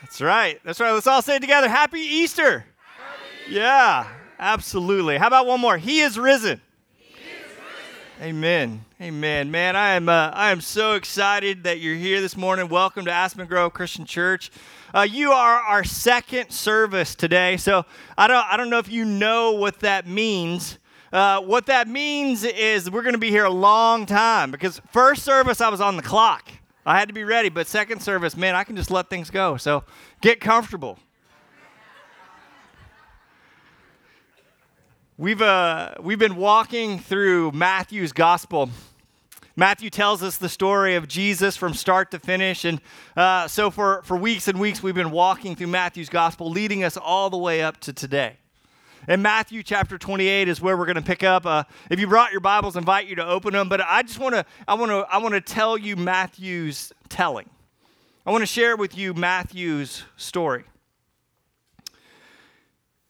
That's right. That's right. Let's all say it together. Happy Easter. Happy yeah, absolutely. How about one more? He is risen. Amen. Amen. Man, I am uh, I am so excited that you're here this morning. Welcome to Aspen Grove Christian Church. Uh, you are our second service today, so I don't I don't know if you know what that means. Uh, what that means is we're going to be here a long time because first service I was on the clock. I had to be ready, but second service, man, I can just let things go. So get comfortable. We've, uh, we've been walking through Matthew's gospel. Matthew tells us the story of Jesus from start to finish. And uh, so, for, for weeks and weeks, we've been walking through Matthew's gospel, leading us all the way up to today. And Matthew chapter 28 is where we're going to pick up. Uh, if you brought your Bibles, invite you to open them. But I just want to, I want to, I want to tell you Matthew's telling. I want to share with you Matthew's story.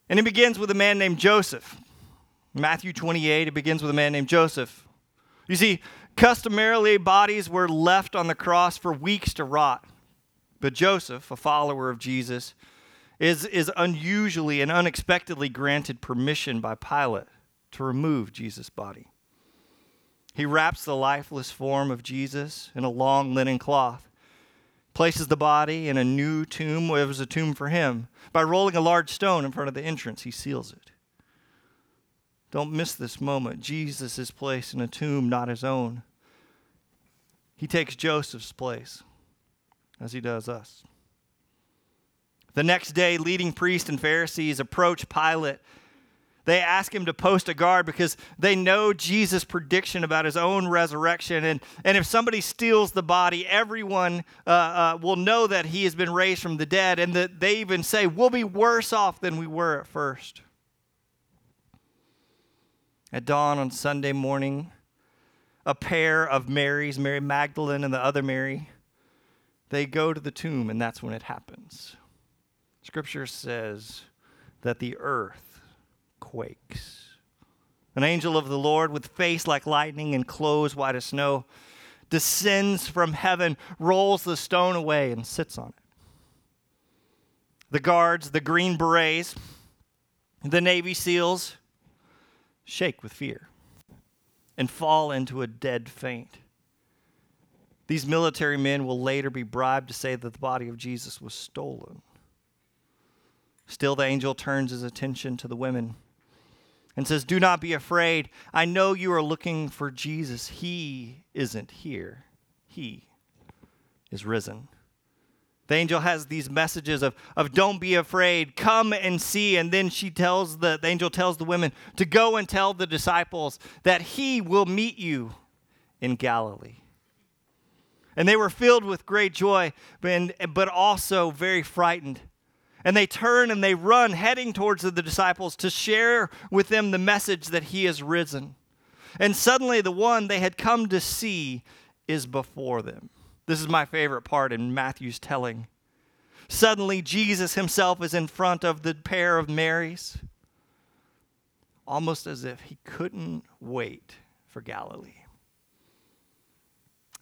And it begins with a man named Joseph. Matthew 28, it begins with a man named Joseph. You see, customarily bodies were left on the cross for weeks to rot. But Joseph, a follower of Jesus, is, is unusually and unexpectedly granted permission by Pilate to remove Jesus' body. He wraps the lifeless form of Jesus in a long linen cloth, places the body in a new tomb, it was a tomb for him. By rolling a large stone in front of the entrance, he seals it. Don't miss this moment. Jesus is placed in a tomb not his own. He takes Joseph's place, as he does us. The next day, leading priests and Pharisees approach Pilate. They ask him to post a guard because they know Jesus' prediction about his own resurrection. And, and if somebody steals the body, everyone uh, uh, will know that he has been raised from the dead. And that they even say, We'll be worse off than we were at first. At dawn on Sunday morning, a pair of Marys, Mary Magdalene and the other Mary, they go to the tomb, and that's when it happens. Scripture says that the earth quakes. An angel of the Lord with face like lightning and clothes white as snow descends from heaven, rolls the stone away, and sits on it. The guards, the green berets, the Navy SEALs, shake with fear and fall into a dead faint. These military men will later be bribed to say that the body of Jesus was stolen. Still, the angel turns his attention to the women and says, Do not be afraid. I know you are looking for Jesus. He isn't here, he is risen. The angel has these messages of, of don't be afraid, come and see. And then she tells the, the angel tells the women to go and tell the disciples that he will meet you in Galilee. And they were filled with great joy, but, but also very frightened. And they turn and they run, heading towards the disciples to share with them the message that he is risen. And suddenly, the one they had come to see is before them. This is my favorite part in Matthew's telling. Suddenly, Jesus himself is in front of the pair of Marys, almost as if he couldn't wait for Galilee.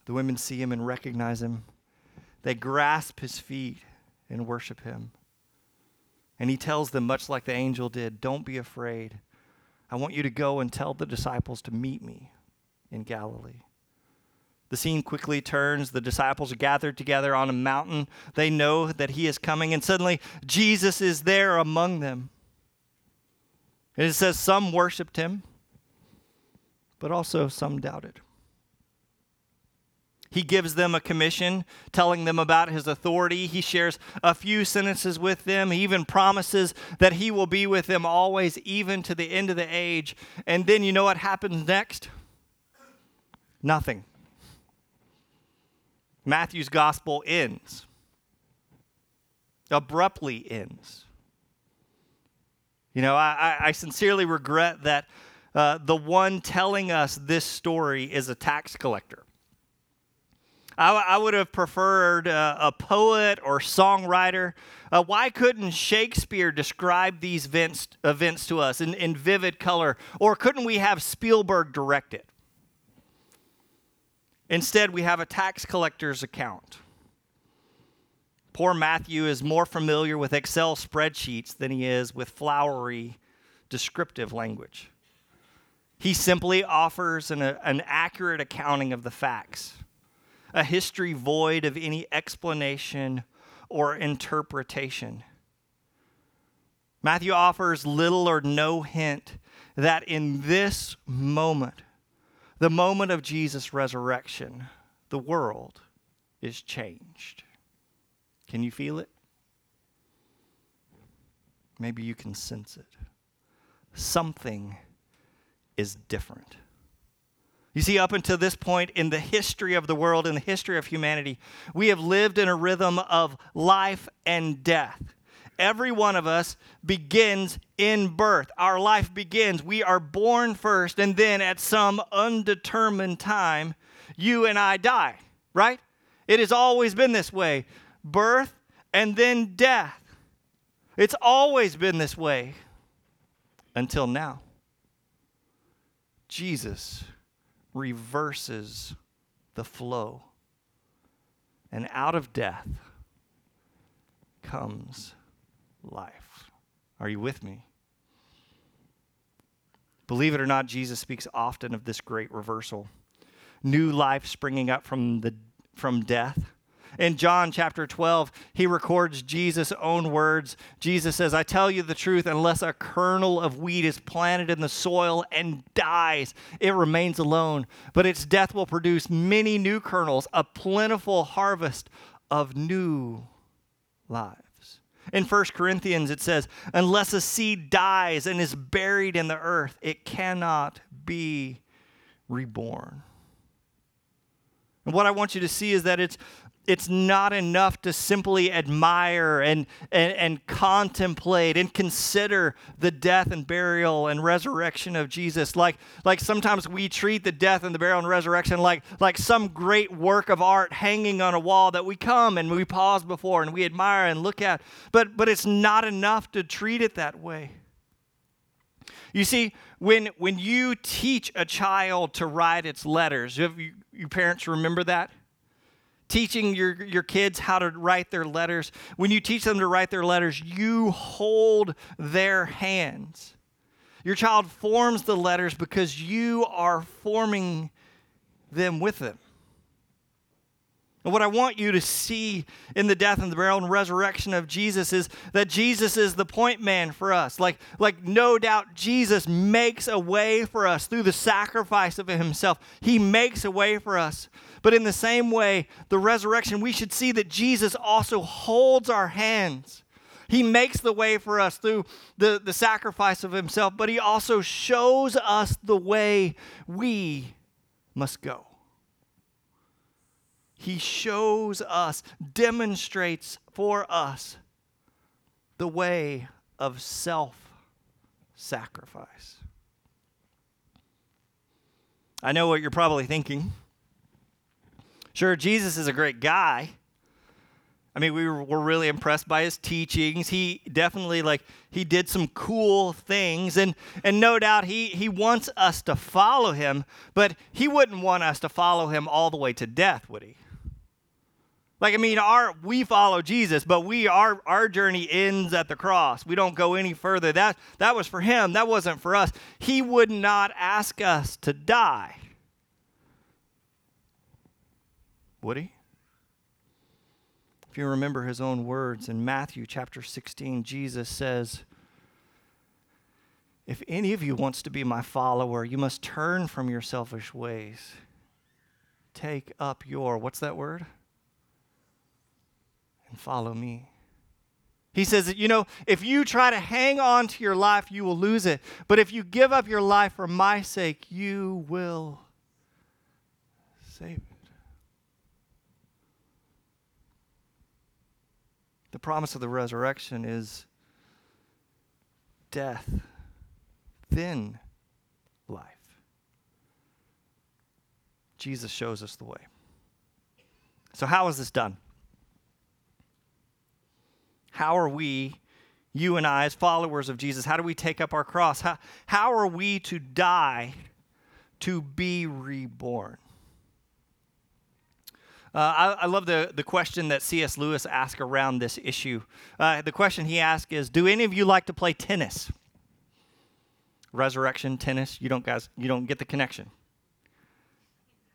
The women see him and recognize him. They grasp his feet and worship him. And he tells them, much like the angel did, Don't be afraid. I want you to go and tell the disciples to meet me in Galilee. The scene quickly turns. The disciples are gathered together on a mountain. They know that he is coming, and suddenly Jesus is there among them. And it says some worshiped him, but also some doubted. He gives them a commission, telling them about his authority. He shares a few sentences with them. He even promises that he will be with them always, even to the end of the age. And then you know what happens next? Nothing. Matthew's gospel ends, abruptly ends. You know, I, I sincerely regret that uh, the one telling us this story is a tax collector. I, I would have preferred uh, a poet or songwriter. Uh, why couldn't Shakespeare describe these events, events to us in, in vivid color? Or couldn't we have Spielberg direct it? Instead, we have a tax collector's account. Poor Matthew is more familiar with Excel spreadsheets than he is with flowery, descriptive language. He simply offers an, an accurate accounting of the facts, a history void of any explanation or interpretation. Matthew offers little or no hint that in this moment, the moment of Jesus' resurrection, the world is changed. Can you feel it? Maybe you can sense it. Something is different. You see, up until this point in the history of the world, in the history of humanity, we have lived in a rhythm of life and death. Every one of us begins in birth. Our life begins. We are born first, and then at some undetermined time, you and I die, right? It has always been this way birth and then death. It's always been this way until now. Jesus reverses the flow, and out of death comes life. Are you with me? Believe it or not, Jesus speaks often of this great reversal. New life springing up from, the, from death. In John chapter 12, he records Jesus' own words. Jesus says, I tell you the truth, unless a kernel of wheat is planted in the soil and dies, it remains alone. But its death will produce many new kernels, a plentiful harvest of new lives. In 1 Corinthians, it says, Unless a seed dies and is buried in the earth, it cannot be reborn. And what I want you to see is that it's it's not enough to simply admire and, and, and, contemplate and consider the death and burial and resurrection of Jesus. Like, like sometimes we treat the death and the burial and resurrection like, like some great work of art hanging on a wall that we come and we pause before and we admire and look at. But, but it's not enough to treat it that way. You see, when, when you teach a child to write its letters, you, you parents remember that? Teaching your, your kids how to write their letters, when you teach them to write their letters, you hold their hands. Your child forms the letters because you are forming them with them. And what I want you to see in the death and the burial and resurrection of Jesus is that Jesus is the point man for us. Like, like no doubt Jesus makes a way for us through the sacrifice of himself. He makes a way for us. But in the same way, the resurrection, we should see that Jesus also holds our hands. He makes the way for us through the, the sacrifice of himself, but he also shows us the way we must go. He shows us, demonstrates for us the way of self sacrifice. I know what you're probably thinking. Sure, Jesus is a great guy. I mean, we were really impressed by his teachings. He definitely like he did some cool things, and and no doubt he he wants us to follow him, but he wouldn't want us to follow him all the way to death, would he? Like I mean, our we follow Jesus, but we our our journey ends at the cross. We don't go any further. That that was for him. That wasn't for us. He would not ask us to die. Would he? If you remember his own words in Matthew chapter 16, Jesus says, If any of you wants to be my follower, you must turn from your selfish ways. Take up your, what's that word? And follow me. He says that, you know, if you try to hang on to your life, you will lose it. But if you give up your life for my sake, you will save it. The promise of the resurrection is death, then life. Jesus shows us the way. So, how is this done? How are we, you and I, as followers of Jesus, how do we take up our cross? How, how are we to die to be reborn? Uh, I, I, love the, the question that C.S. Lewis asked around this issue. Uh, the question he asked is Do any of you like to play tennis? Resurrection, tennis. You don't guys, you don't get the connection.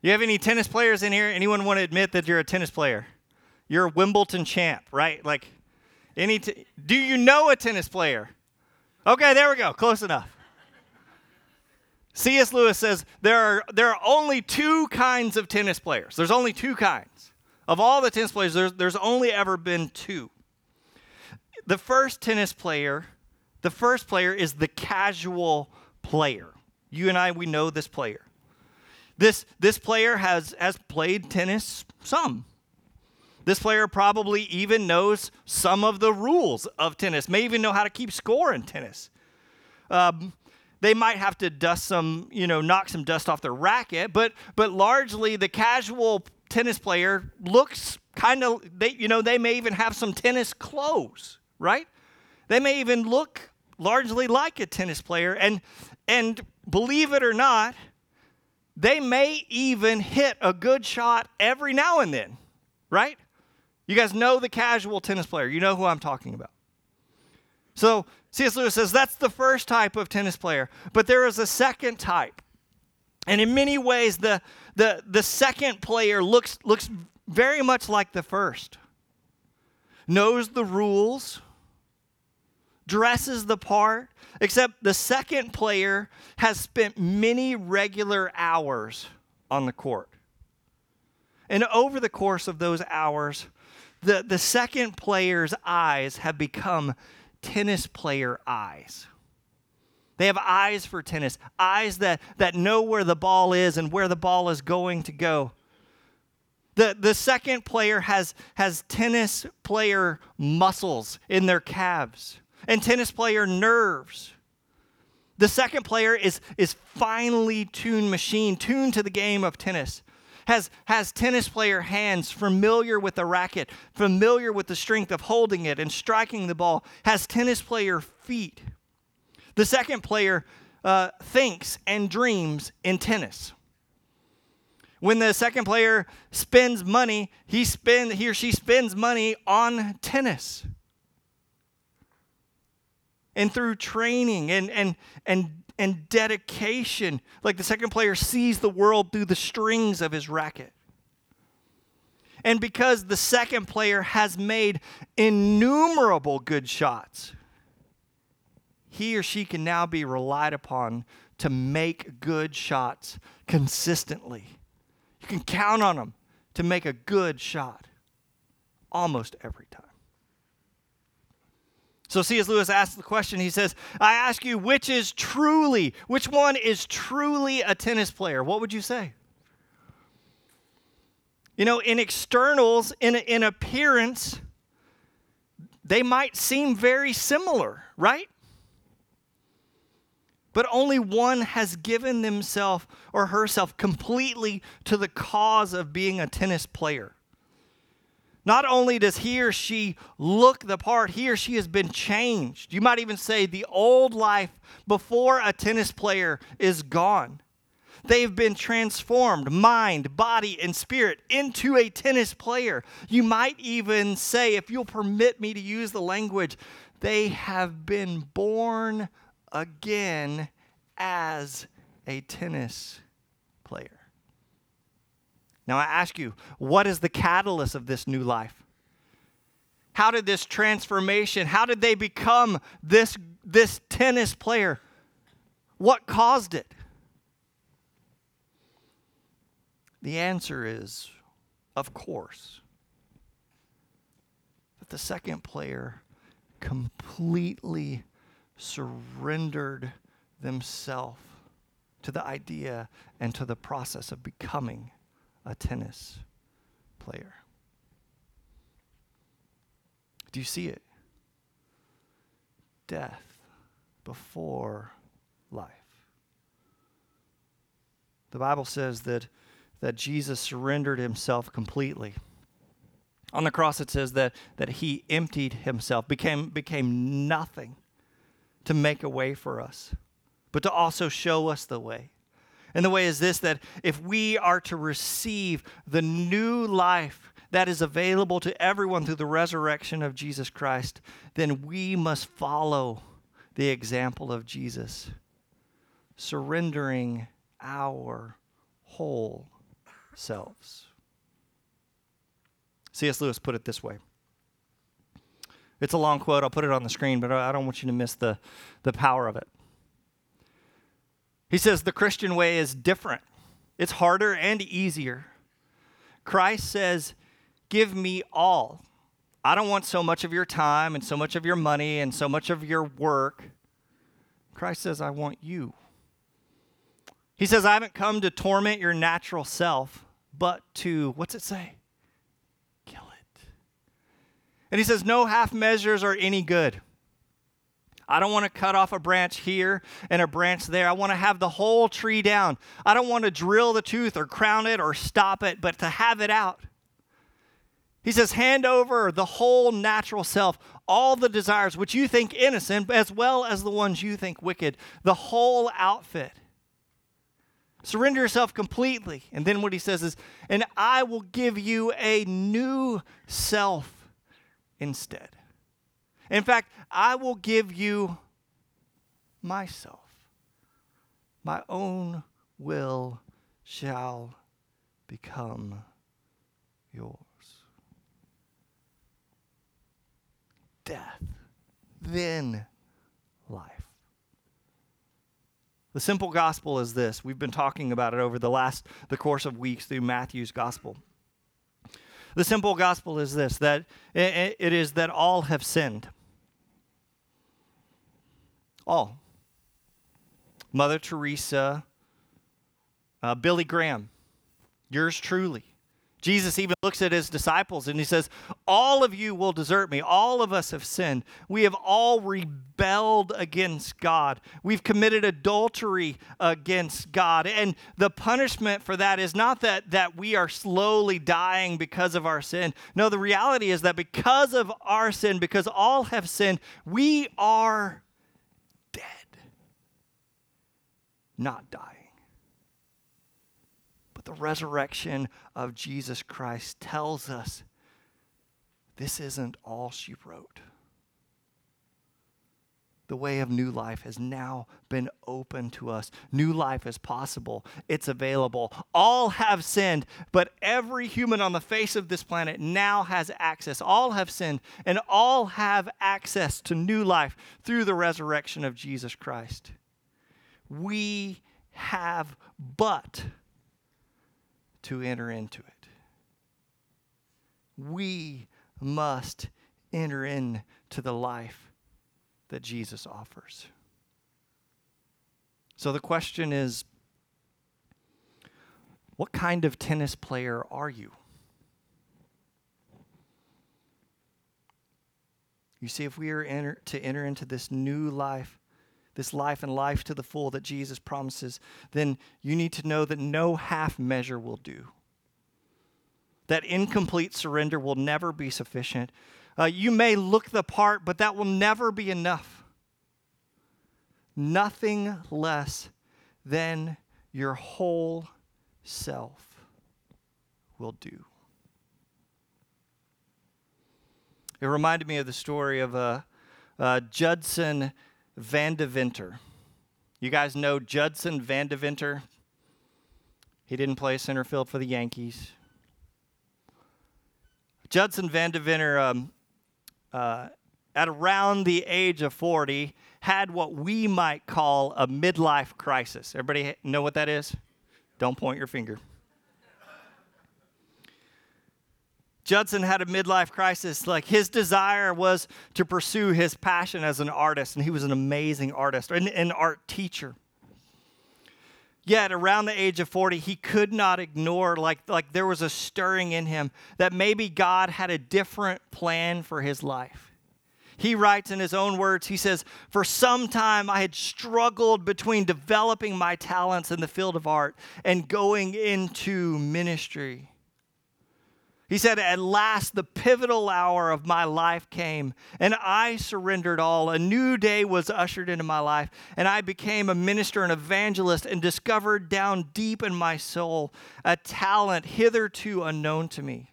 You have any tennis players in here? Anyone want to admit that you're a tennis player? You're a Wimbledon champ, right? Like, any t- do you know a tennis player? Okay, there we go. Close enough. C.S. Lewis says there are, there are only two kinds of tennis players. There's only two kinds. Of all the tennis players, there's, there's only ever been two. The first tennis player, the first player is the casual player. You and I, we know this player. This, this player has, has played tennis some. This player probably even knows some of the rules of tennis, may even know how to keep score in tennis. Um, they might have to dust some, you know, knock some dust off their racket, but but largely the casual tennis player looks kind of they you know, they may even have some tennis clothes, right? They may even look largely like a tennis player and and believe it or not, they may even hit a good shot every now and then, right? You guys know the casual tennis player. You know who I'm talking about. So C.S. Lewis says that's the first type of tennis player, but there is a second type. And in many ways, the, the, the second player looks, looks very much like the first. Knows the rules, dresses the part, except the second player has spent many regular hours on the court. And over the course of those hours, the, the second player's eyes have become tennis player eyes. They have eyes for tennis, eyes that, that know where the ball is and where the ball is going to go. The, the second player has, has tennis player muscles in their calves and tennis player nerves. The second player is, is finely tuned machine, tuned to the game of tennis has, has tennis player hands familiar with the racket, familiar with the strength of holding it and striking the ball, has tennis player feet. The second player uh, thinks and dreams in tennis. When the second player spends money, he, spend, he or she spends money on tennis. And through training and, and, and and dedication. Like the second player sees the world through the strings of his racket. And because the second player has made innumerable good shots, he or she can now be relied upon to make good shots consistently. You can count on them to make a good shot almost every time. So C.S. Lewis asks the question, he says, I ask you, which is truly, which one is truly a tennis player? What would you say? You know, in externals, in, in appearance, they might seem very similar, right? But only one has given themselves or herself completely to the cause of being a tennis player. Not only does he or she look the part, he or she has been changed. You might even say the old life before a tennis player is gone. They've been transformed, mind, body, and spirit, into a tennis player. You might even say, if you'll permit me to use the language, they have been born again as a tennis. Now I ask you, what is the catalyst of this new life? How did this transformation, how did they become this, this tennis player? What caused it? The answer is, of course, that the second player completely surrendered themselves to the idea and to the process of becoming a tennis player. Do you see it? Death before life. The Bible says that, that Jesus surrendered himself completely. On the cross, it says that, that he emptied himself, became, became nothing to make a way for us, but to also show us the way. And the way is this that if we are to receive the new life that is available to everyone through the resurrection of Jesus Christ, then we must follow the example of Jesus, surrendering our whole selves. C.S. Lewis put it this way. It's a long quote. I'll put it on the screen, but I don't want you to miss the, the power of it. He says the Christian way is different, it's harder and easier. Christ says, Give me all. I don't want so much of your time and so much of your money and so much of your work. Christ says, I want you. He says, I haven't come to torment your natural self, but to, what's it say? Kill it. And he says, No half measures are any good. I don't want to cut off a branch here and a branch there. I want to have the whole tree down. I don't want to drill the tooth or crown it or stop it, but to have it out. He says, hand over the whole natural self, all the desires which you think innocent, as well as the ones you think wicked, the whole outfit. Surrender yourself completely. And then what he says is, and I will give you a new self instead. In fact, I will give you myself. My own will shall become yours. Death, then life. The simple gospel is this. We've been talking about it over the last the course of weeks through Matthew's gospel. The simple gospel is this that it is that all have sinned all. Mother Teresa, uh, Billy Graham, yours truly. Jesus even looks at his disciples and he says, All of you will desert me. All of us have sinned. We have all rebelled against God. We've committed adultery against God. And the punishment for that is not that, that we are slowly dying because of our sin. No, the reality is that because of our sin, because all have sinned, we are not dying. But the resurrection of Jesus Christ tells us this isn't all she wrote. The way of new life has now been open to us. New life is possible, it's available. All have sinned, but every human on the face of this planet now has access. All have sinned, and all have access to new life through the resurrection of Jesus Christ we have but to enter into it. We must enter into the life that Jesus offers. So the question is what kind of tennis player are you? You see, if we are enter, to enter into this new life, this life and life to the full that Jesus promises, then you need to know that no half measure will do. That incomplete surrender will never be sufficient. Uh, you may look the part, but that will never be enough. Nothing less than your whole self will do. It reminded me of the story of uh, uh, Judson Van Deventer. You guys know Judson Van Deventer? He didn't play center field for the Yankees. Judson Van Deventer, um, uh, at around the age of 40, had what we might call a midlife crisis. Everybody know what that is? Don't point your finger. Judson had a midlife crisis. Like his desire was to pursue his passion as an artist, and he was an amazing artist, an, an art teacher. Yet around the age of 40, he could not ignore, like, like there was a stirring in him that maybe God had a different plan for his life. He writes in his own words, he says, For some time I had struggled between developing my talents in the field of art and going into ministry. He said, At last, the pivotal hour of my life came, and I surrendered all. A new day was ushered into my life, and I became a minister and evangelist and discovered down deep in my soul a talent hitherto unknown to me.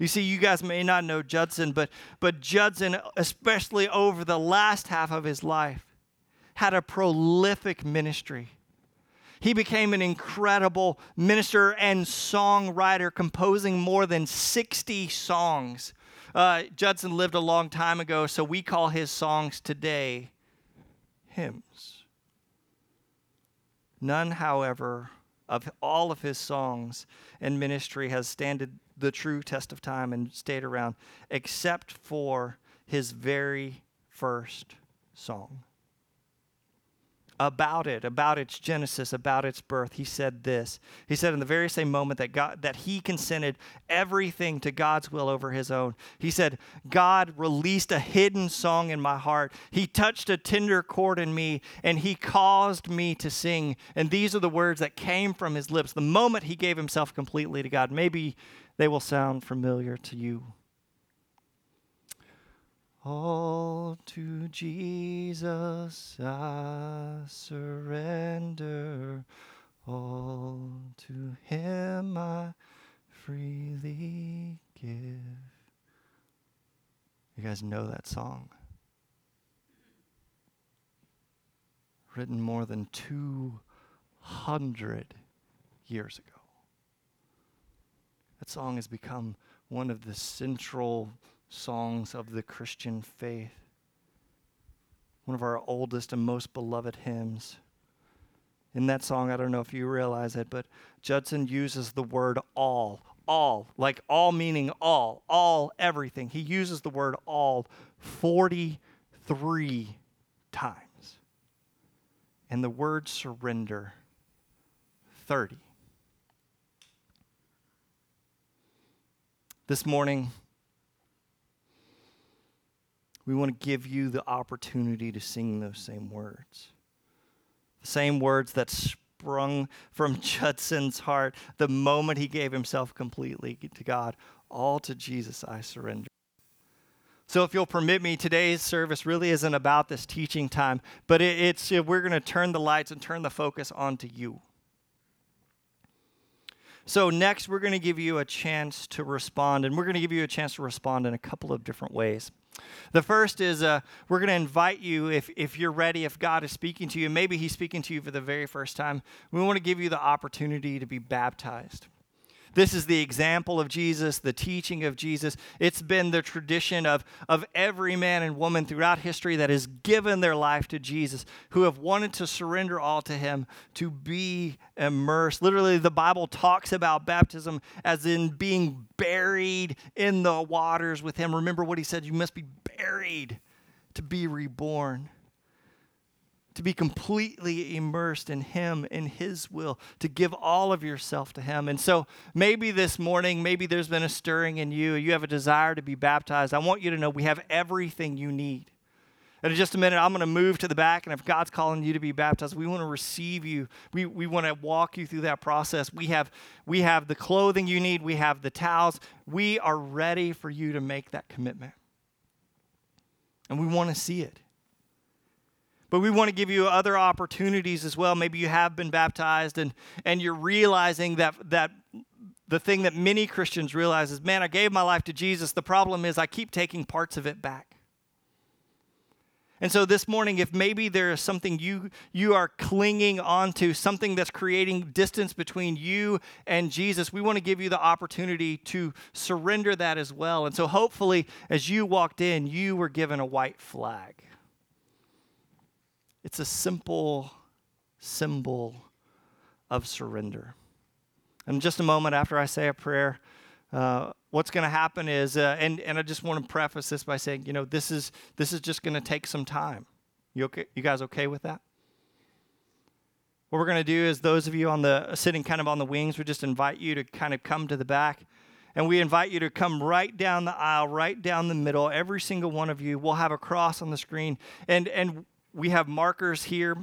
You see, you guys may not know Judson, but, but Judson, especially over the last half of his life, had a prolific ministry. He became an incredible minister and songwriter, composing more than 60 songs. Uh, Judson lived a long time ago, so we call his songs today hymns. None, however, of all of his songs and ministry has standed the true test of time and stayed around, except for his very first song about it, about its genesis, about its birth, he said this. He said in the very same moment that God that he consented everything to God's will over his own. He said, "God released a hidden song in my heart. He touched a tender chord in me and he caused me to sing." And these are the words that came from his lips the moment he gave himself completely to God. Maybe they will sound familiar to you. All to Jesus I surrender, all to Him I freely give. You guys know that song? Written more than 200 years ago. That song has become one of the central songs of the Christian faith. One of our oldest and most beloved hymns. In that song, I don't know if you realize it, but Judson uses the word all, all, like all meaning all, all, everything. He uses the word all 43 times. And the word surrender 30. This morning, we want to give you the opportunity to sing those same words. The same words that sprung from Judson's heart the moment he gave himself completely to God. All to Jesus I surrender. So, if you'll permit me, today's service really isn't about this teaching time, but it's we're going to turn the lights and turn the focus onto you. So, next, we're going to give you a chance to respond, and we're going to give you a chance to respond in a couple of different ways. The first is uh, we're going to invite you, if, if you're ready, if God is speaking to you, maybe He's speaking to you for the very first time, we want to give you the opportunity to be baptized. This is the example of Jesus, the teaching of Jesus. It's been the tradition of, of every man and woman throughout history that has given their life to Jesus, who have wanted to surrender all to Him, to be immersed. Literally, the Bible talks about baptism as in being buried in the waters with Him. Remember what He said you must be buried to be reborn to be completely immersed in Him, in His will, to give all of yourself to Him. And so maybe this morning, maybe there's been a stirring in you, you have a desire to be baptized. I want you to know we have everything you need. And in just a minute, I'm going to move to the back, and if God's calling you to be baptized, we want to receive you. We, we want to walk you through that process. We have, we have the clothing you need, we have the towels. We are ready for you to make that commitment. And we want to see it. But we want to give you other opportunities as well. Maybe you have been baptized and, and you're realizing that, that the thing that many Christians realize is, man, I gave my life to Jesus. The problem is I keep taking parts of it back. And so this morning, if maybe there is something you, you are clinging onto, something that's creating distance between you and Jesus, we want to give you the opportunity to surrender that as well. And so hopefully, as you walked in, you were given a white flag. It's a simple symbol of surrender. And just a moment after I say a prayer, uh, what's going to happen is, uh, and, and I just want to preface this by saying, you know, this is, this is just going to take some time. You, okay, you guys okay with that? What we're going to do is those of you on the sitting kind of on the wings, we just invite you to kind of come to the back. And we invite you to come right down the aisle, right down the middle. Every single one of you. We'll have a cross on the screen. And, and we have markers here.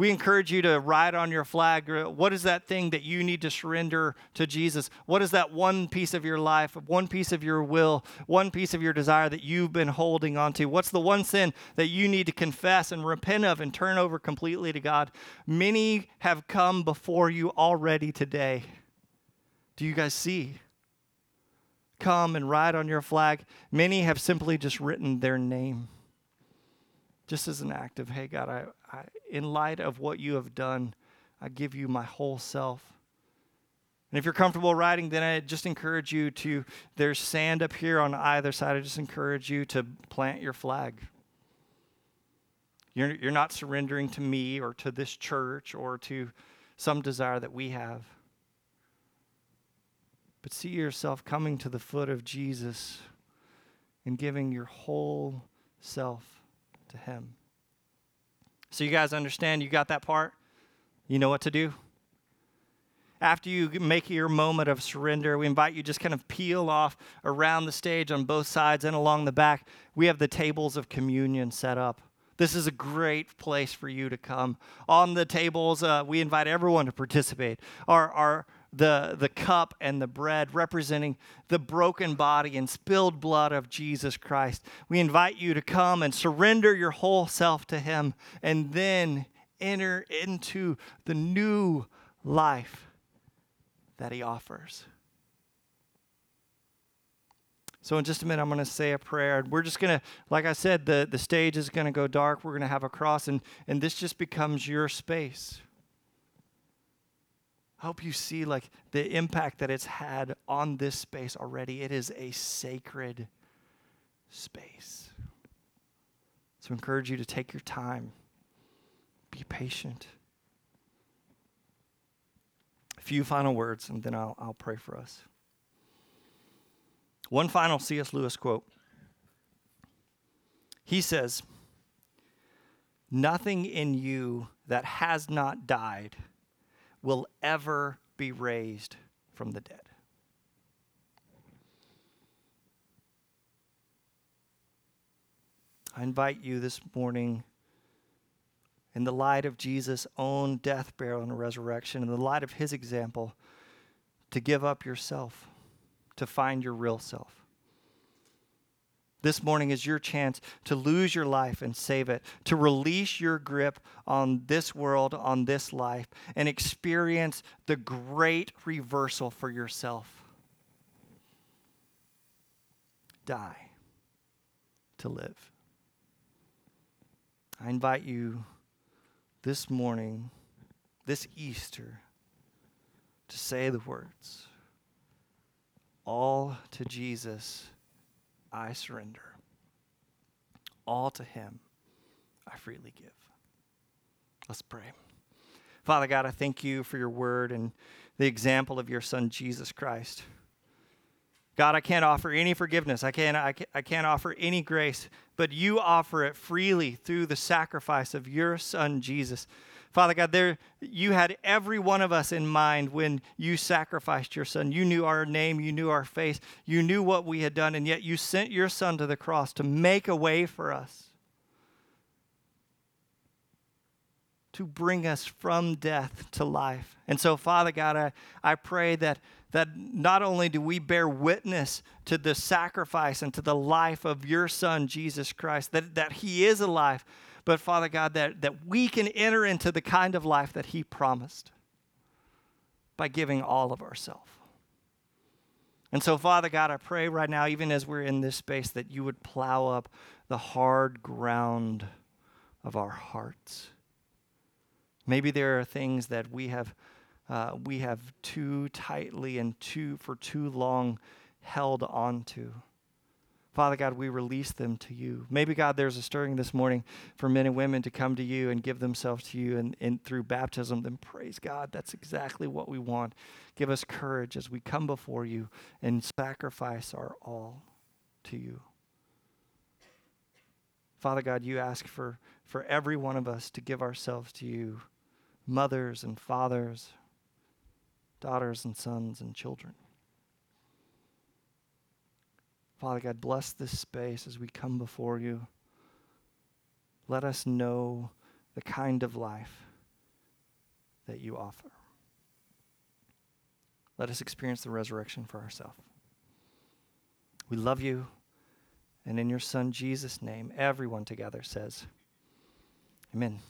We encourage you to write on your flag what is that thing that you need to surrender to Jesus? What is that one piece of your life, one piece of your will, one piece of your desire that you've been holding on to? What's the one sin that you need to confess and repent of and turn over completely to God? Many have come before you already today. Do you guys see? Come and write on your flag. Many have simply just written their name just as an act of, hey, God, I, I, in light of what you have done, I give you my whole self. And if you're comfortable writing, then I just encourage you to, there's sand up here on either side. I just encourage you to plant your flag. You're, you're not surrendering to me or to this church or to some desire that we have. But see yourself coming to the foot of Jesus and giving your whole self to Him. So, you guys understand? You got that part? You know what to do? After you make your moment of surrender, we invite you just kind of peel off around the stage on both sides and along the back. We have the tables of communion set up. This is a great place for you to come. On the tables, uh, we invite everyone to participate. Our, our the, the cup and the bread representing the broken body and spilled blood of Jesus Christ. We invite you to come and surrender your whole self to Him and then enter into the new life that He offers. So, in just a minute, I'm going to say a prayer. We're just going to, like I said, the, the stage is going to go dark. We're going to have a cross, and, and this just becomes your space. I hope you see like the impact that it's had on this space already. It is a sacred space. So I encourage you to take your time. Be patient. A few final words, and then I'll, I'll pray for us. One final C.S. Lewis quote. He says, Nothing in you that has not died will ever be raised from the dead. I invite you this morning, in the light of Jesus' own death, burial, and resurrection, in the light of his example, to give up yourself, to find your real self. This morning is your chance to lose your life and save it, to release your grip on this world, on this life, and experience the great reversal for yourself. Die to live. I invite you this morning, this Easter, to say the words All to Jesus I surrender. All to Him I freely give. Let's pray. Father God, I thank you for your word and the example of your Son, Jesus Christ. God, I can't offer any forgiveness. I can't, I, can't, I can't offer any grace, but you offer it freely through the sacrifice of your Son, Jesus. Father God, there you had every one of us in mind when you sacrificed your son. You knew our name, you knew our face, you knew what we had done, and yet you sent your son to the cross to make a way for us. To bring us from death to life. And so, Father God, I, I pray that, that not only do we bear witness to the sacrifice and to the life of your Son, Jesus Christ, that, that He is alive, but Father God, that, that we can enter into the kind of life that He promised by giving all of ourselves. And so, Father God, I pray right now, even as we're in this space, that you would plow up the hard ground of our hearts. Maybe there are things that we have, uh, we have too tightly and too for too long held onto. Father God, we release them to you. Maybe, God, there's a stirring this morning for men and women to come to you and give themselves to you and, and through baptism. Then praise God. That's exactly what we want. Give us courage as we come before you and sacrifice our all to you. Father God, you ask for, for every one of us to give ourselves to you, mothers and fathers, daughters and sons and children. Father God, bless this space as we come before you. Let us know the kind of life that you offer. Let us experience the resurrection for ourselves. We love you. And in your Son Jesus' name, everyone together says, Amen.